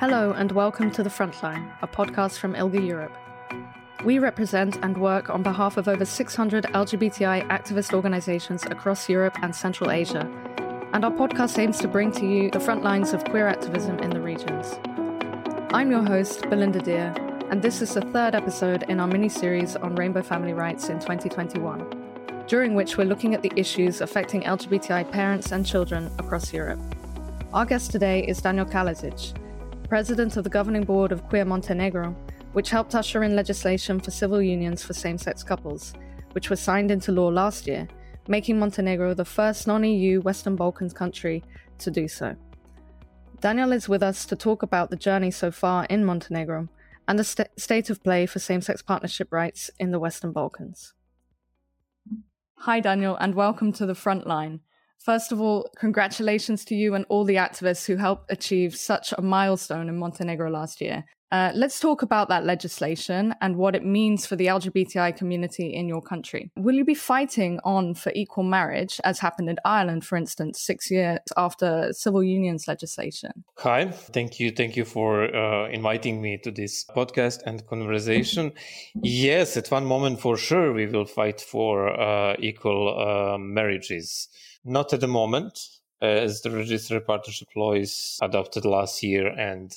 Hello, and welcome to The Frontline, a podcast from ILGA Europe. We represent and work on behalf of over 600 LGBTI activist organizations across Europe and Central Asia, and our podcast aims to bring to you the front lines of queer activism in the regions. I'm your host, Belinda Deer, and this is the third episode in our mini series on rainbow family rights in 2021, during which we're looking at the issues affecting LGBTI parents and children across Europe. Our guest today is Danijel Kalezić president of the governing board of Queer Montenegro, which helped usher in legislation for civil unions for same sex couples, which was signed into law last year, making Montenegro the first non EU Western Balkans country to do so. Danijel is with us to talk about the journey so far in Montenegro and the st- state of play for same sex partnership rights in the Western Balkans. Hi, Danijel, and welcome to the front line. First of all, congratulations to you and all the activists who helped achieve such a milestone in Montenegro last year. Uh, let's talk about that legislation and what it means for the LGBTI community in your country. Will you be fighting on for equal marriage, as happened in Ireland, for instance, six years after civil unions legislation? Hi, thank you. Thank you for uh, inviting me to this podcast and conversation. yes, at one moment, for sure, we will fight for uh, equal uh, marriages. Not at the moment, as the registered partnership law is adopted last year and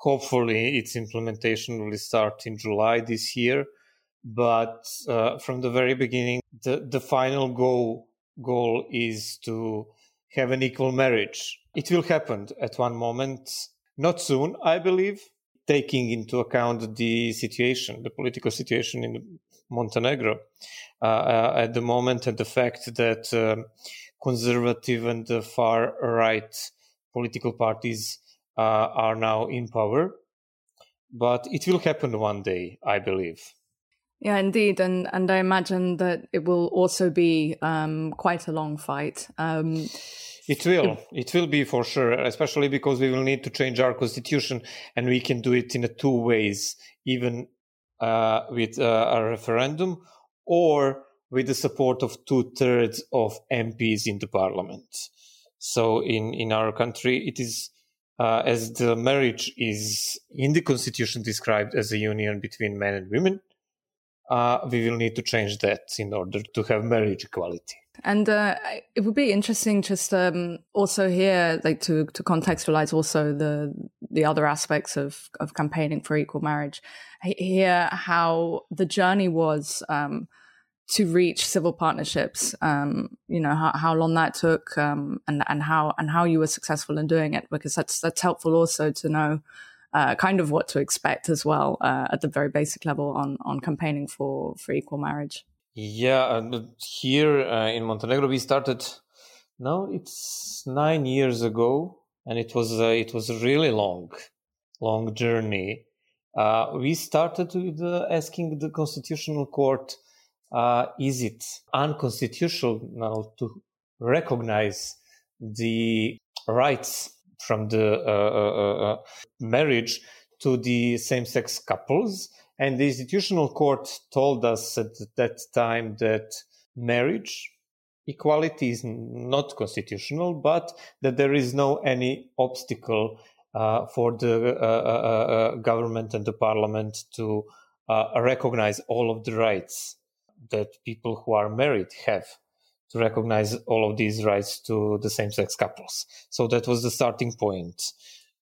hopefully its implementation will start in July this year. But uh, from the very beginning, the, the final goal goal is to have an equal marriage. It will happen at one moment, not soon, I believe, taking into account the situation, the political situation in Montenegro uh, uh, at the moment, and the fact that um, conservative and the far right political parties uh, are now in power. But it will happen one day, I believe. Yeah, indeed, and and I imagine that it will also be um, quite a long fight. Um, it will. It will be for sure, especially because we will need to change our constitution, and we can do it in a two ways, even with uh, a referendum or with the support of two thirds of MPs in the parliament. So in, in our country, it is uh, as the marriage is in the constitution described as a union between men and women. Uh, we will need to change that in order to have marriage equality. And uh, it would be interesting just um, also here, like to to contextualize also the the other aspects of of campaigning for equal marriage. Hear how the journey was. Um, to reach civil partnerships um, you know how, how long that took um, and and how and how you were successful in doing it because that's that's helpful also to know uh, kind of what to expect as well uh, at the very basic level on on campaigning for for equal marriage yeah here uh, in montenegro we started no it's nine years ago and it was uh, it was really long long journey uh, we started with uh, asking the constitutional court uh, is it unconstitutional to recognize the rights from the uh, uh, uh, marriage to the same-sex couples? And the constitutional court told us at that time that marriage equality is not constitutional, but that there is no any obstacle uh, for the uh, uh, government and the parliament to recognize all of the rights that people who are married have to recognize all of these rights to the same sex couples. So that was the starting point.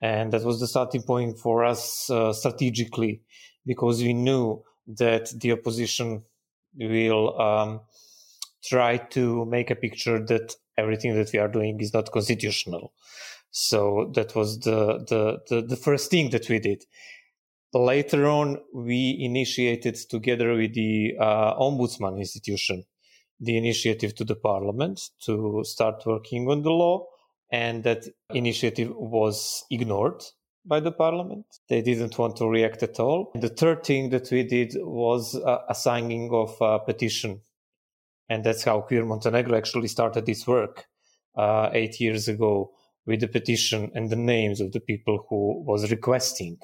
And that was the starting point for us uh, strategically because we knew that the opposition will um, try to make a picture that everything that we are doing is not constitutional. So that was the, the, the, the first thing that we did. Later on, we initiated together with the uh, Ombudsman institution the initiative to the parliament to start working on the law. And that initiative was ignored by the parliament. They didn't want to react at all. The third thing that we did was uh, a signing of a petition. And that's how Queer Montenegro actually started its work uh, eight years ago with the petition and the names of the people who was requesting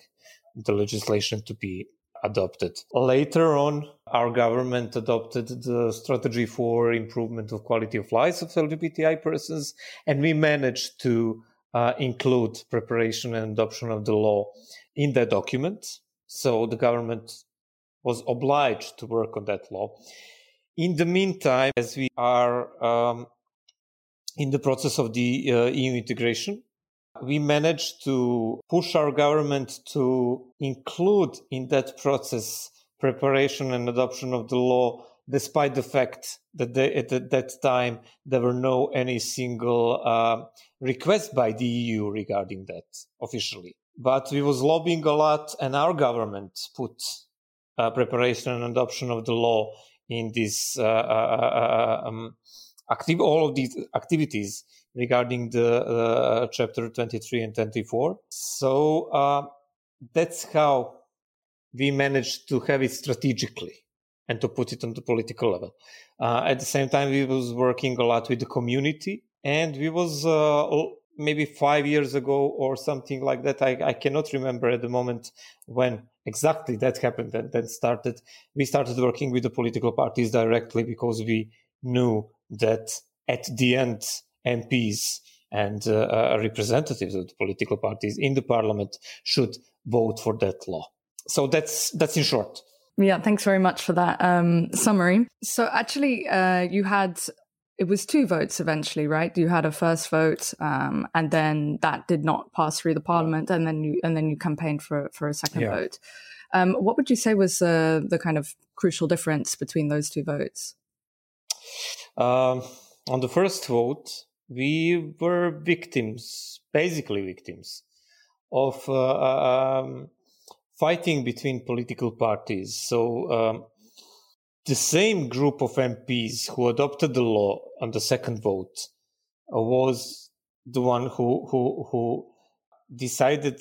the legislation to be adopted. Later on, our government adopted the strategy for improvement of quality of life of LGBTI persons, and we managed to uh, include preparation and adoption of the law in that document. So the government was obliged to work on that law. In the meantime, as we are um, in the process of the uh, EU integration, we managed to push our government to include in that process preparation and adoption of the law despite the fact that they, at that time there were no any single uh, request by the EU regarding that officially. But we was lobbying a lot, and our government put uh, preparation and adoption of the law in this uh, uh, uh um, active all of these activities regarding the uh, chapter 23 and 24. So uh, that's how we managed to have it strategically and to put it on the political level. Uh, at the same time, we was working a lot with the community, and we was uh, maybe five years ago or something like that. I, I, cannot remember at the moment when exactly that happened and then started. We started working with the political parties directly because we knew that at the end, MPs and uh, uh, representatives of the political parties in the parliament should vote for that law. So that's that's in short. Yeah, thanks very much for that um, summary. So actually, uh, you had it was two votes eventually, right? You had a first vote, um, and then that did not pass through the parliament, and then you and then you campaigned for for a second yeah. vote. Um, what would you say was uh, the kind of crucial difference between those two votes? Um, on the first vote, we were victims, basically victims, of uh, um, fighting between political parties. So um, the same group of MPs who adopted the law on the second vote uh, was the one who who who decided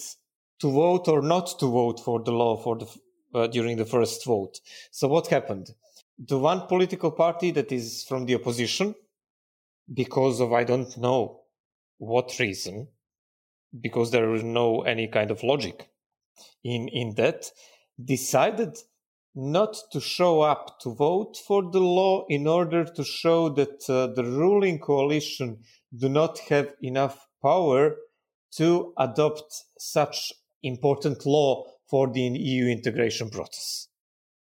to vote or not to vote for the law for the uh, during the first vote. So what happened? The one political party that is from the opposition, because of I don't know what reason, because there is no any kind of logic in, in that, decided not to show up to vote for the law in order to show that uh, the ruling coalition do not have enough power to adopt such important law for the EU integration process.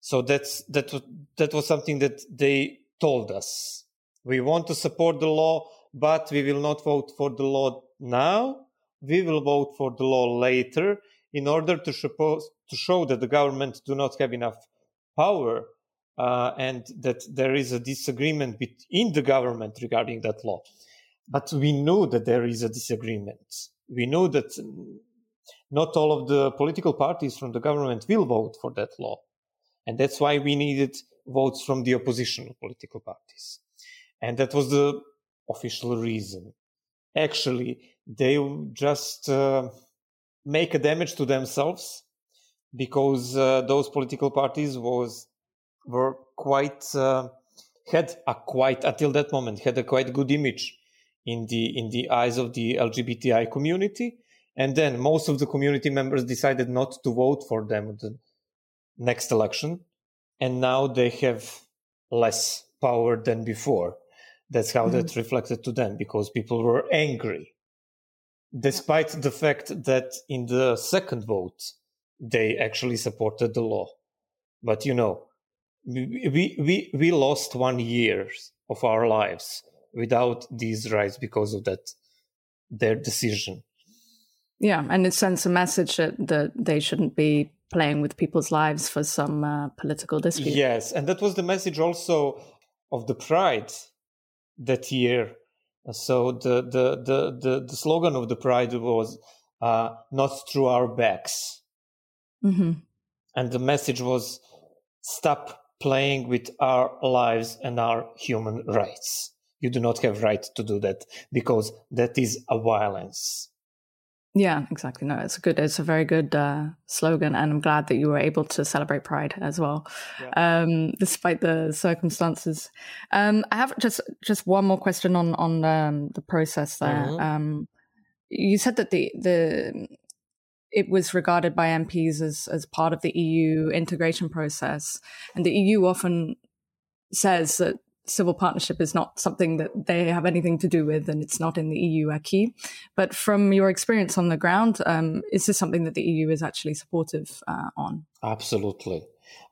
So that's that that was something that they told us. We want to support the law, but we will not vote for the law now. We will vote for the law later in order to, suppose, to show that the government do not have enough power uh, and that there is a disagreement in the government regarding that law. But we know that there is a disagreement. We know that not all of the political parties from the government will vote for that law. And that's why we needed votes from the opposition political parties. And that was the official reason. Actually, they just uh, make a damage to themselves because uh, those political parties was were quite uh, had a quite until that moment had a quite good image in the in the eyes of the LGBTI community, and then most of the community members decided not to vote for them the next election, and now they have less power than before. That's how mm-hmm. that reflected to them because people were angry despite the fact that in the second vote they actually supported the law. But you know, we we we lost one year of our lives without these rights because of that their decision. Yeah, and it sends a message that, that they shouldn't be playing with people's lives for some uh, political dispute. Yes, and that was the message also of the Pride that year so the the the the, the slogan of the Pride was uh, "Not through our backs," mm-hmm. and the message was "Stop playing with our lives and our human rights. You do not have right to do that because that is a violence." Yeah, exactly. No, it's a good. It's a very good uh, slogan, and I'm glad that you were able to celebrate Pride as well, yeah. um, despite the circumstances. Um, I have just just one more question on on um, the process there. Mm-hmm. Um, you said that the the it was regarded by MPs as as part of the EU integration process, and the EU often says that civil partnership is not something that they have anything to do with and it's not in the EU acquis. But from your experience on the ground, um, is this something that the EU is actually supportive uh, on? Absolutely.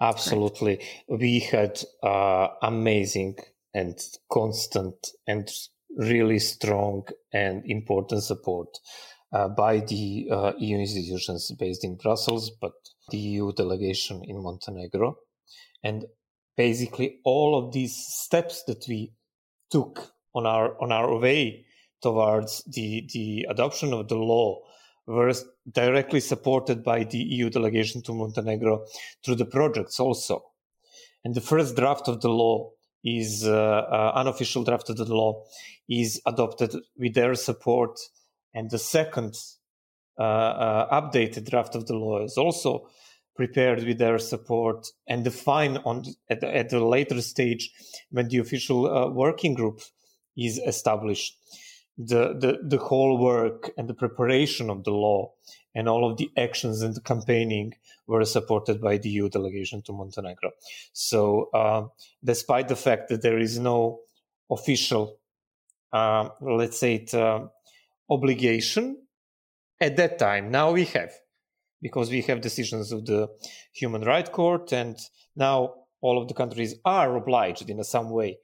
Absolutely. Great. We had uh, amazing and constant and really strong and important support uh, by the uh, EU institutions based in Brussels, but the EU delegation in Montenegro. And basically all of these steps that we took on our on our way towards the the adoption of the law were directly supported by the EU delegation to Montenegro through the projects also. And the first draft of the law is uh, uh, unofficial draft of the law is adopted with their support, and the second uh, uh updated draft of the law is also prepared with their support and define on at, at a later stage when the official uh, working group is established the, the the whole work and the preparation of the law and all of the actions and the campaigning were supported by the EU delegation to Montenegro. So, uh, despite the fact that there is no official, uh, let's say, it, uh, obligation at that time, now we have because we have decisions of the Human Rights Court, and now all of the countries are obliged in some way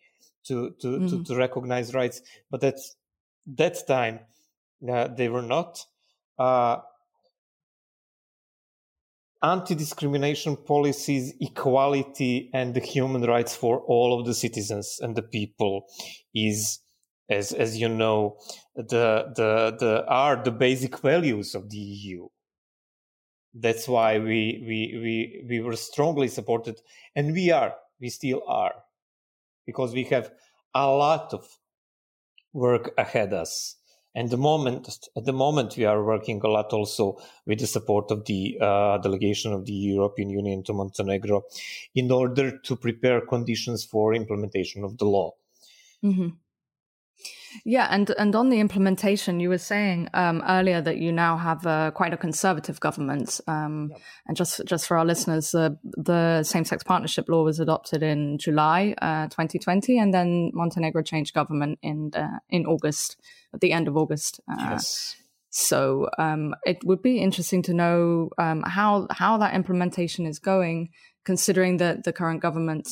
to to, mm-hmm. to, to, recognize rights. But at that time, uh, they were not. Uh, anti-discrimination policies, equality, and the human rights for all of the citizens and the people is, as as you know, the the the are the basic values of the EU that's why we we we we were strongly supported and we are we still are because we have a lot of work ahead us and the moment at the moment we are working a lot also with the support of the uh, delegation of the european union to montenegro in order to prepare conditions for implementation of the law mm-hmm. Yeah, and and on the implementation, you were saying um, earlier that you now have uh, quite a conservative government. Um, yep. And just just for our listeners, uh, the same-sex partnership law was adopted in July uh, 2020, and then Montenegro changed government in uh, in August, at the end of August. Uh, yes. So um, it would be interesting to know um, how how that implementation is going, considering that the current government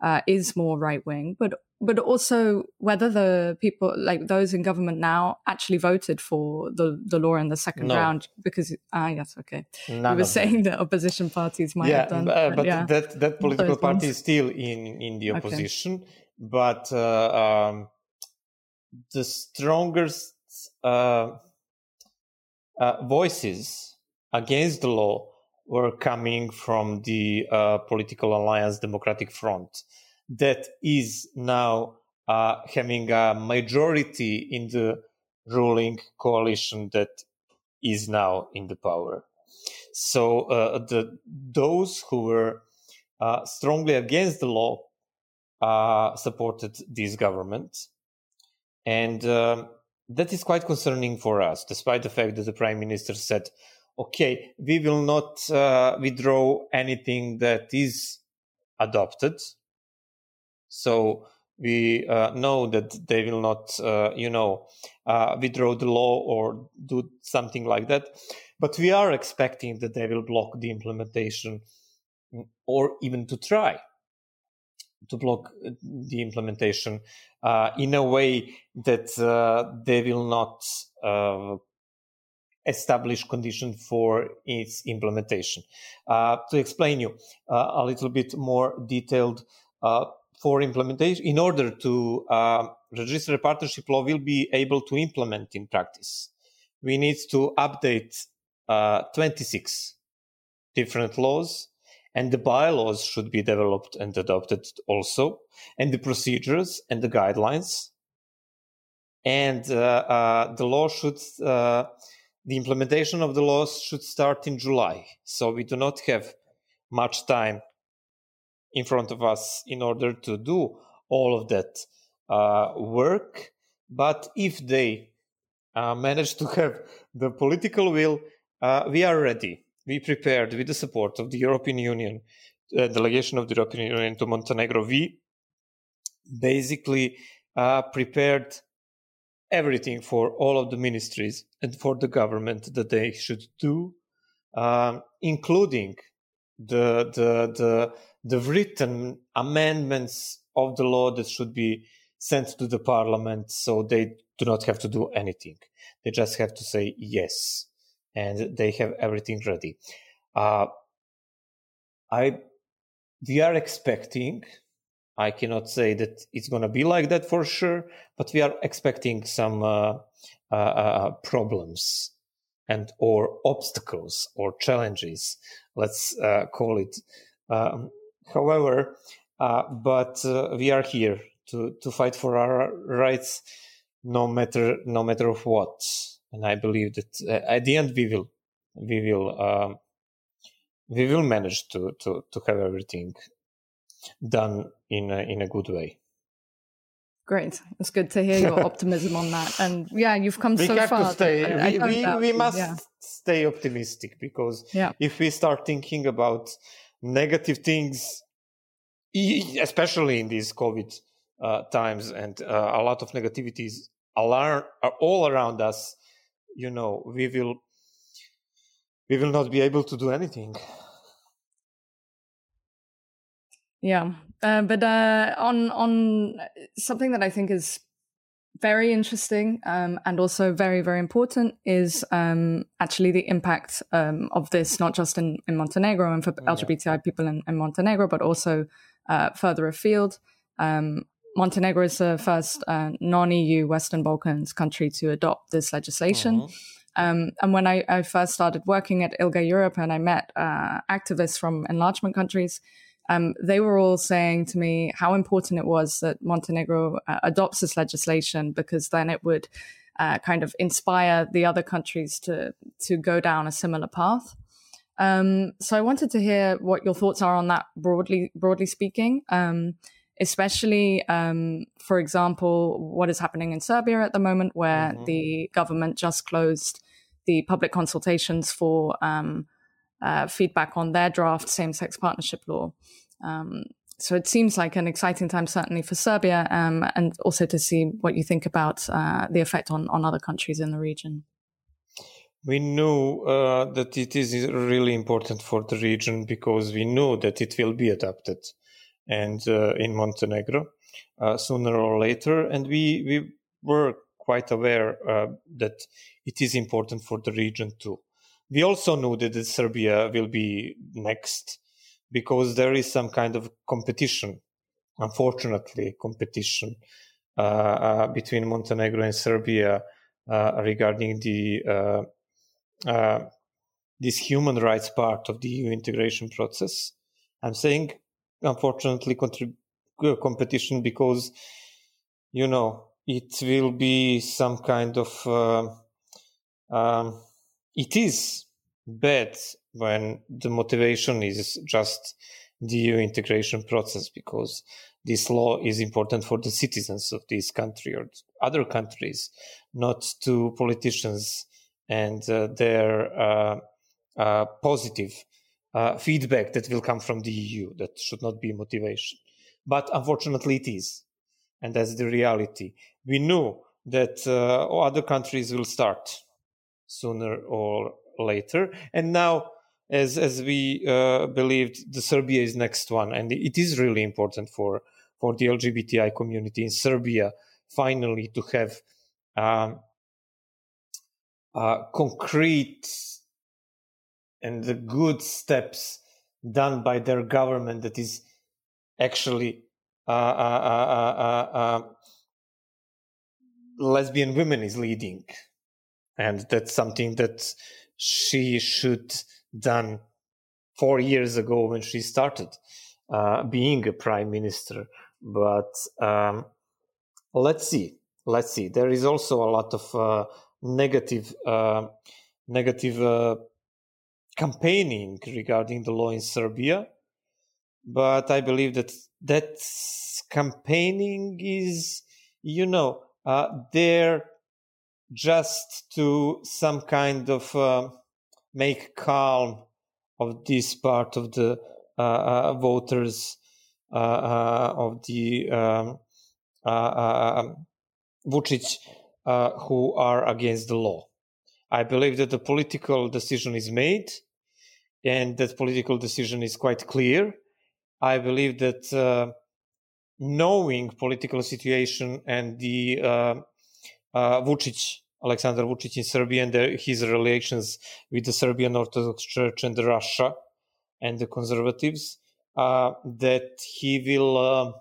uh, is more right wing, but but also whether the people like those in government now actually voted for the, the law in the second no. round because ah yes okay None you were saying that opposition parties might yeah, have done uh, but yeah. that that political party is still in in the opposition okay. but uh, um, the strongest uh, uh, voices against the law were coming from the uh, political alliance democratic front that is now uh, having a majority in the ruling coalition that is now in the power. So uh, the those who were uh, strongly against the law uh, supported this government, and um, that is quite concerning for us, despite the fact that the prime minister said, "Okay, we will not uh, withdraw anything that is adopted." So we uh, know that they will not, uh, you know, uh, withdraw the law or do something like that. But we are expecting that they will block the implementation mm, or even to try to block uh, the implementation uh, in a way that uh, they will not establish conditions for its implementation. to explain you a little bit more detailed, for implementation, in order to uh, register a partnership law will be able to implement in practice, we need to update uh, 26 different laws, and the bylaws should be developed and adopted also, and the procedures and the guidelines. And uh, uh the law should, uh, the implementation of the laws should start in July. So we do not have much time in front of us in order to do all of that uh, work. But if they uh, manage to have the political will, uh, we are ready. We prepared with the support of the European Union, uh, delegation of the European Union to Montenegro. We basically uh, prepared everything for all of the ministries and for the government that they should do, um, including the the the the written amendments of the law that should be sent to the parliament, so they do not have to do anything. They just have to say yes, and they have everything ready. Uh, I we are expecting I cannot say that it's going to be like that for sure, but we are expecting some uh, uh, uh, problems and or obstacles or challenges, let's uh, call it. Um, however, uh, but uh, we are here to to fight for our rights, no matter no matter of what. And I believe that at the end we will we will um, we will manage to to to have everything done in a, in a good way. Great. It's good to hear your optimism on that. And yeah, you've come we so have far. To stay, I, we, I we, we must yeah. stay optimistic because yeah. if we start thinking about negative things, especially in these COVID uh, times, and uh, a lot of negativities are all around us, you know, we will we will not be able to do anything. Yeah, uh, but uh, on on something that I think is very interesting um, and also very very important is um, actually the impact um, of this not just in, in Montenegro and for yeah. LGBTI people in, in, Montenegro, but also uh, further afield. Um, Montenegro is the first uh, non-EU Western Balkans country to adopt this legislation. Mm-hmm. Um, and when I, I, first started working at ILGA Europe and I met uh, activists from enlargement countries, um, they were all saying to me how important it was that Montenegro uh, adopts this legislation because then it would uh, kind of inspire the other countries to to go down a similar path. Um, so I wanted to hear what your thoughts are on that broadly broadly speaking, um, especially um, for example what is happening in Serbia at the moment, where mm-hmm. the government just closed the public consultations for um, uh, feedback on their draft same sex partnership law. Um, so it seems like an exciting time, certainly for Serbia, um, and also to see what you think about uh, the effect on, on other countries in the region. We know uh, that it is really important for the region because we know that it will be adopted, and uh, in Montenegro uh, sooner or later, and we we were quite aware uh, that it is important for the region too. We also knew that Serbia will be next because there is some kind of competition, unfortunately, competition uh, uh, between Montenegro and Serbia uh, regarding the uh, uh, this human rights part of the EU integration process. I'm saying, unfortunately, contrib- competition because you know it will be some kind of um, it is bad when the motivation is just the EU integration process because this law is important for the citizens of this country or other countries, not to politicians and uh, their uh, uh, positive uh, feedback that will come from the EU. That should not be motivation. But unfortunately, it is. And that's the reality. We knew that uh, other countries will start sooner or later. And now, as as we uh, believed, the Serbia is next one, and it is really important for for the LGBTI community in Serbia finally to have um, uh, concrete and the good steps done by their government that is actually uh, uh, uh, uh lesbian women is leading and that's something that she should done four years ago when she started uh, being a prime minister. But um, let's see, let's see. There is also a lot of uh, negative, uh, negative uh, campaigning regarding the law in Serbia. But I believe that that campaigning is, you know, uh, there just to some kind of uh, make calm of this part of the uh, uh voters uh, uh, of the um, um, Vucic who are against the law. I believe that the political decision is made and that political decision is quite clear. I believe that uh, knowing political situation and the uh, uh, Vucic, Alexander Vucic in Serbia and the, his relations with the Serbian Orthodox Church and Russia and the conservatives, uh, that he will uh,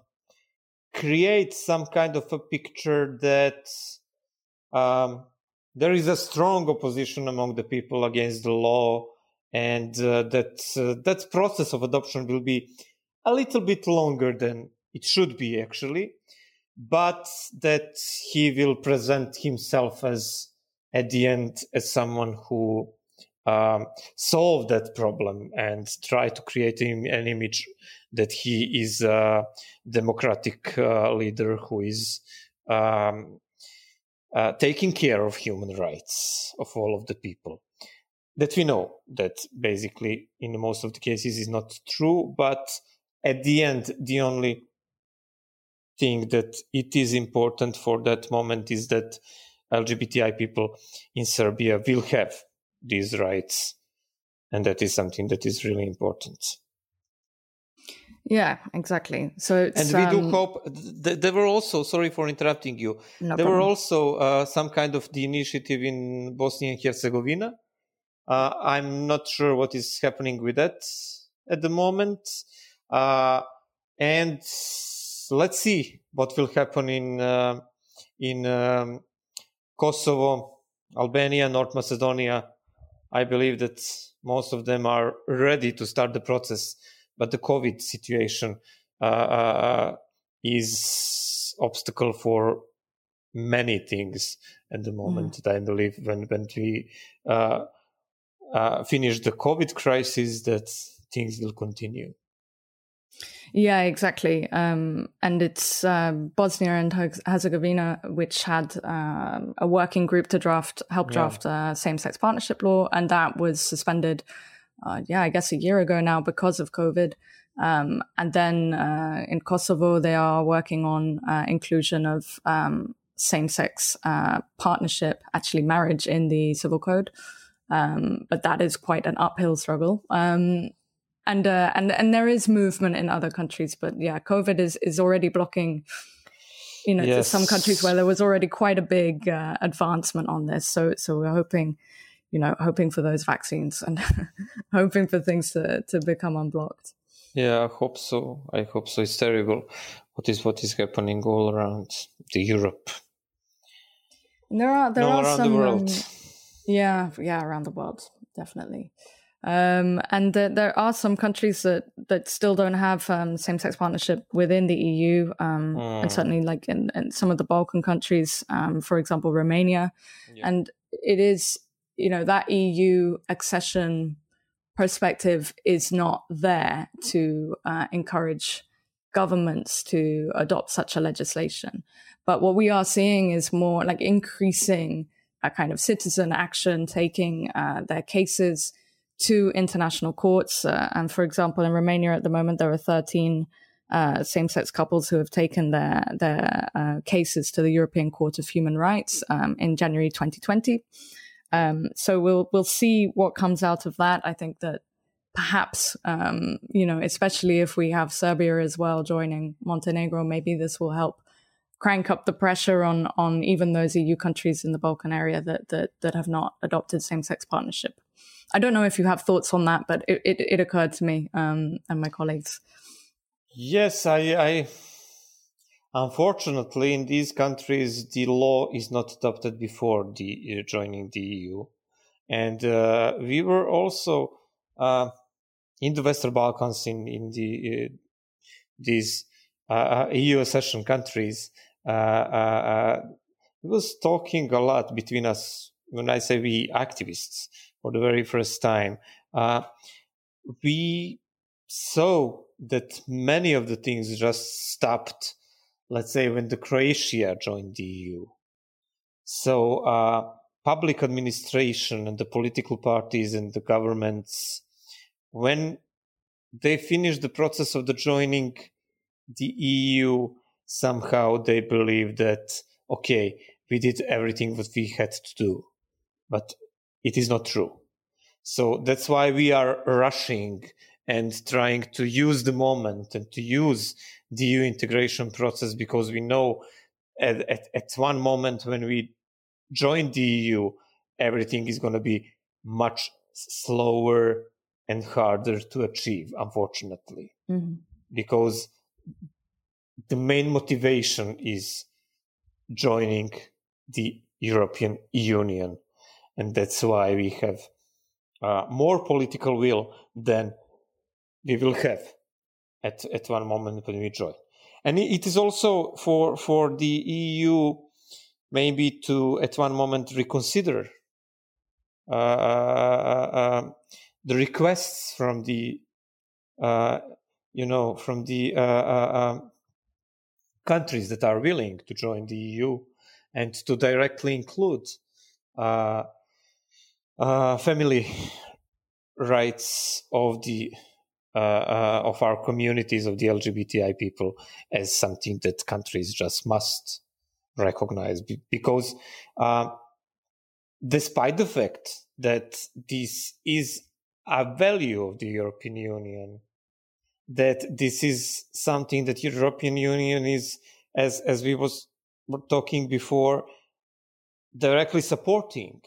create some kind of a picture that um, there is a strong opposition among the people against the law and uh, that uh, that process of adoption will be a little bit longer than it should be actually but that he will present himself as at the end as someone who um, solved that problem and try to create an image that he is a democratic uh, leader who is um, uh, taking care of human rights of all of the people. That we know that basically in most of the cases is not true but at the end the only thing that it is important for that moment is that lgbti people in serbia will have these rights and that is something that is really important yeah exactly so and we um, do hope th- there were also sorry for interrupting you no there problem. were also uh, some kind of the initiative in bosnia and herzegovina uh, I'm not sure what is happening with that at the moment. Uh, and let's see what will happen in uh, in um, Kosovo, Albania, North Macedonia. I believe that most of them are ready to start the process, but the COVID situation uh, uh, is obstacle for many things at the moment. Mm. I believe when when we uh, uh, finish the COVID crisis, that things will continue. Yeah, exactly. Um, and it's uh, Bosnia and Herzegovina, which had um, a working group to draft, help draft yeah. uh, same-sex partnership law, and that was suspended. Uh, yeah, I guess a year ago now because of COVID. Um, and then uh, in Kosovo, they are working on uh, inclusion of um, same-sex uh, partnership, actually marriage, in the civil code. Um, but that is quite an uphill struggle. And uh, and and there is movement in other countries, but yeah, COVID is is already blocking. You know, yes. some countries where there was already quite a big uh, advancement on this. So so we're hoping, you know, hoping for those vaccines and hoping for things to to become unblocked. Yeah, I hope so. I hope so. It's terrible. What is what is happening all around the Europe? There are there no, are some. Um, yeah, yeah, around the world, definitely. Um, and th- there are some countries that, that still don't have um, same sex partnership within the EU, um, mm. and certainly like in, in, some of the Balkan countries, um, for example, Romania. Yeah. And it is, you know, that EU accession perspective is not there to uh, encourage governments to adopt such a legislation. But what we are seeing is more like increasing a kind of citizen action, taking uh, their cases to international courts. Uh, and for example, in Romania at the moment, there are 13 uh, same-sex couples who have taken their their uh, cases to the European Court of Human Rights um, in January 2020. Um, so we'll we'll see what comes out of that. I think that perhaps um, you know, especially if we have Serbia as well joining Montenegro, maybe this will help crank up the pressure on on even those EU countries in the Balkan area that that that have not adopted same sex partnership. I don't know if you have thoughts on that, but it it, it occurred to me um, and my colleagues. Yes, I, I unfortunately in these countries the law is not adopted before the uh, joining the EU, and uh, we were also uh, in the Western Balkans in in the uh, these uh, EU accession countries uh, uh, uh, was talking a lot between us. When I say we activists for the very first time, we saw that many of the things just stopped. Let's say when the Croatia joined the EU. So uh, public administration and the political parties and the governments, when they finished the process of the joining the EU, somehow they believe that okay, we did everything what we had to do, but it is not true. So that's why we are rushing and trying to use the moment and to use the EU integration process because we know at, at, at one moment when we join the EU, everything is going to be much slower and harder to achieve, unfortunately, mm-hmm. because the main motivation is joining the European Union. And that's why we have uh, more political will than we will have at, at one moment when we join. And it is also for, for the EU maybe to at one moment reconsider uh, uh, uh, the requests from the uh, you know from the um, countries that are willing to join the EU and to directly include uh, family rights of the uh, uh of our communities of the LGBTI people as something that countries just must recognize because uh, despite the fact that this is a value of the European Union that this is something that European Union is, as as we was talking before, directly supporting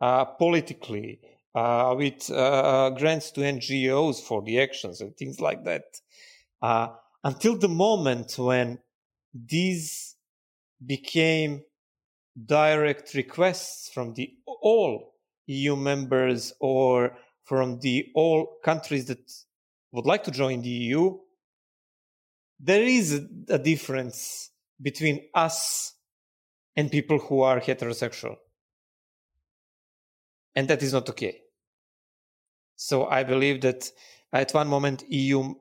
politically uh, with uh, grants to NGOs for the actions and things like that. Uh, until the moment when these became direct requests from the all EU members or from the all countries that would like to join the EU, there is a, difference between us and people who are heterosexual. And that is not okay. So I believe that at one moment EU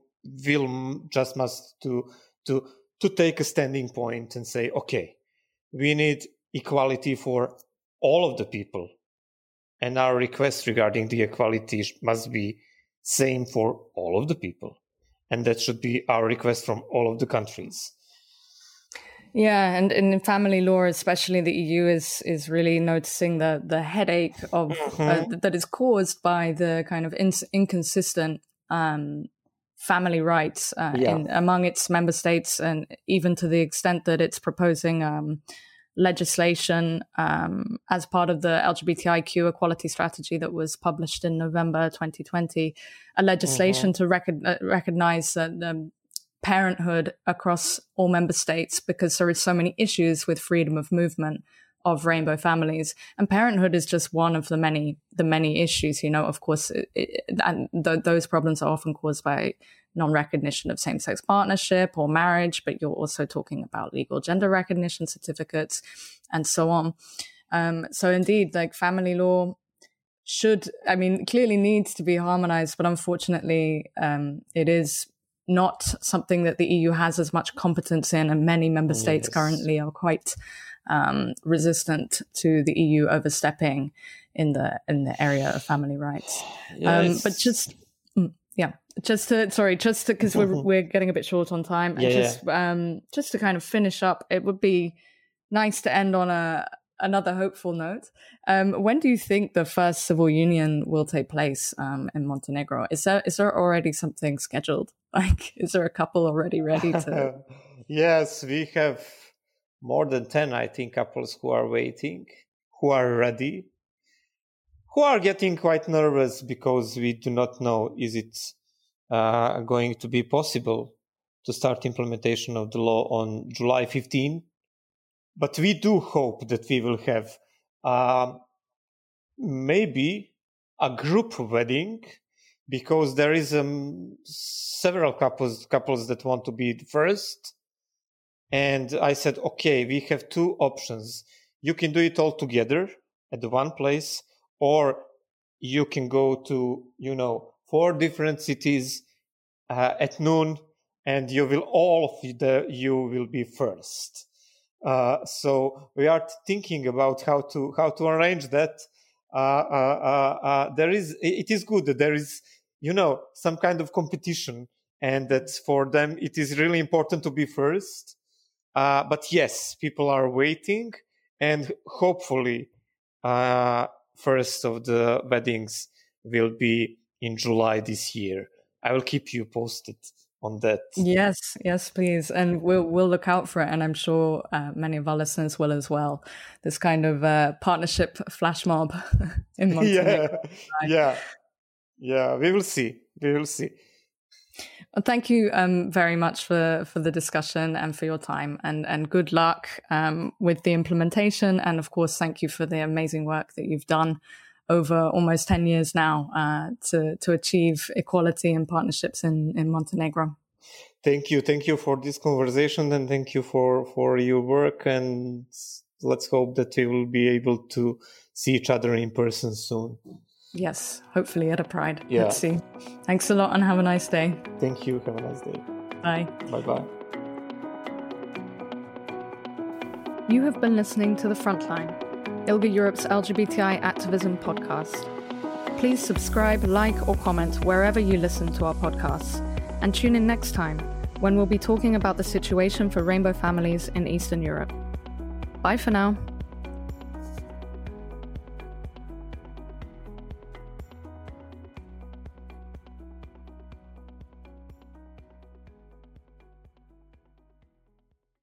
will just must to to to take a standing point and say, okay, we need equality for all of the people. And our request regarding the equality must be same for all of the people. And that should be our request from all of the countries. Yeah, and in family law, especially the EU is is really noticing the the headache of uh, mm-hmm. uh, that is caused by the kind of in, inconsistent um, family rights uh, yeah. in, among its member states, and even to the extent that it's proposing um, legislation um, as part of the LGBTIQ equality strategy that was published in November 2020, a legislation mm-hmm. to rec- uh, recognize um, parenthood across all member states because there is so many issues with freedom of movement of rainbow families. And parenthood is just one of the many the many issues you know of course it, and th- those problems are often caused by non-recognition of same-sex partnership or marriage but you're also talking about legal gender recognition certificates and so on. Um, so indeed like family law should i mean clearly needs to be harmonized but unfortunately um, it is not something that the eu has as much competence in and many member states yes. currently are quite um, resistant to the eu overstepping in the in the area of family rights um, but just mm, yeah just to sorry just because we're we're getting a bit short on time and yeah, just yeah. um just to kind of finish up it would be nice to end on a another hopeful note. Um when do you think the first civil union will take place um in montenegro? Is there is there already something scheduled? Like is there a couple already ready to yes we have more than 10 i think couples who are waiting who are ready who are getting quite nervous because we do not know is it uh, going to be possible to start implementation of the law on July 15. But we do hope that we will have uh, maybe a group wedding because there is um, several couples couples that want to be first. And i said okay we have two options. You can do it all together at one place or you can go to you know four different cities uh, at noon and you will all the you will be first uh, so we are thinking about how to how to arrange that uh, uh, uh, there is it is good that there is you know some kind of competition and that for them it is really important to be first. Uh, but yes, people are waiting, and hopefully, uh, first of the weddings will be in July this year. I will keep you posted on that. Yes, yes, please, and we'll we'll look out for it, and I'm sure uh, many of our listeners will as well. This kind of uh, partnership flash mob in Montenegro. Yeah, yeah, yeah. We will see. We will see. Well, thank you um, very much for for the discussion and for your time, and and good luck um, with the implementation, and of course, thank you for the amazing work that you've done over almost 10 years now uh, to, to achieve equality and partnerships in, in Montenegro. Thank you. Thank you for this conversation and thank you for, for your work. And let's hope that we will be able to see each other in person soon. Yes, hopefully at a Pride. Yeah. Let's see. Thanks a lot and have a nice day. Thank you. Have a nice day. Bye. Bye bye. You have been listening to The Frontline ILGA Europe's LGBTI activism podcast. Please subscribe, like, or comment wherever you listen to our podcasts, and tune in next time when we'll be talking about the situation for rainbow families in Eastern Europe. Bye for now.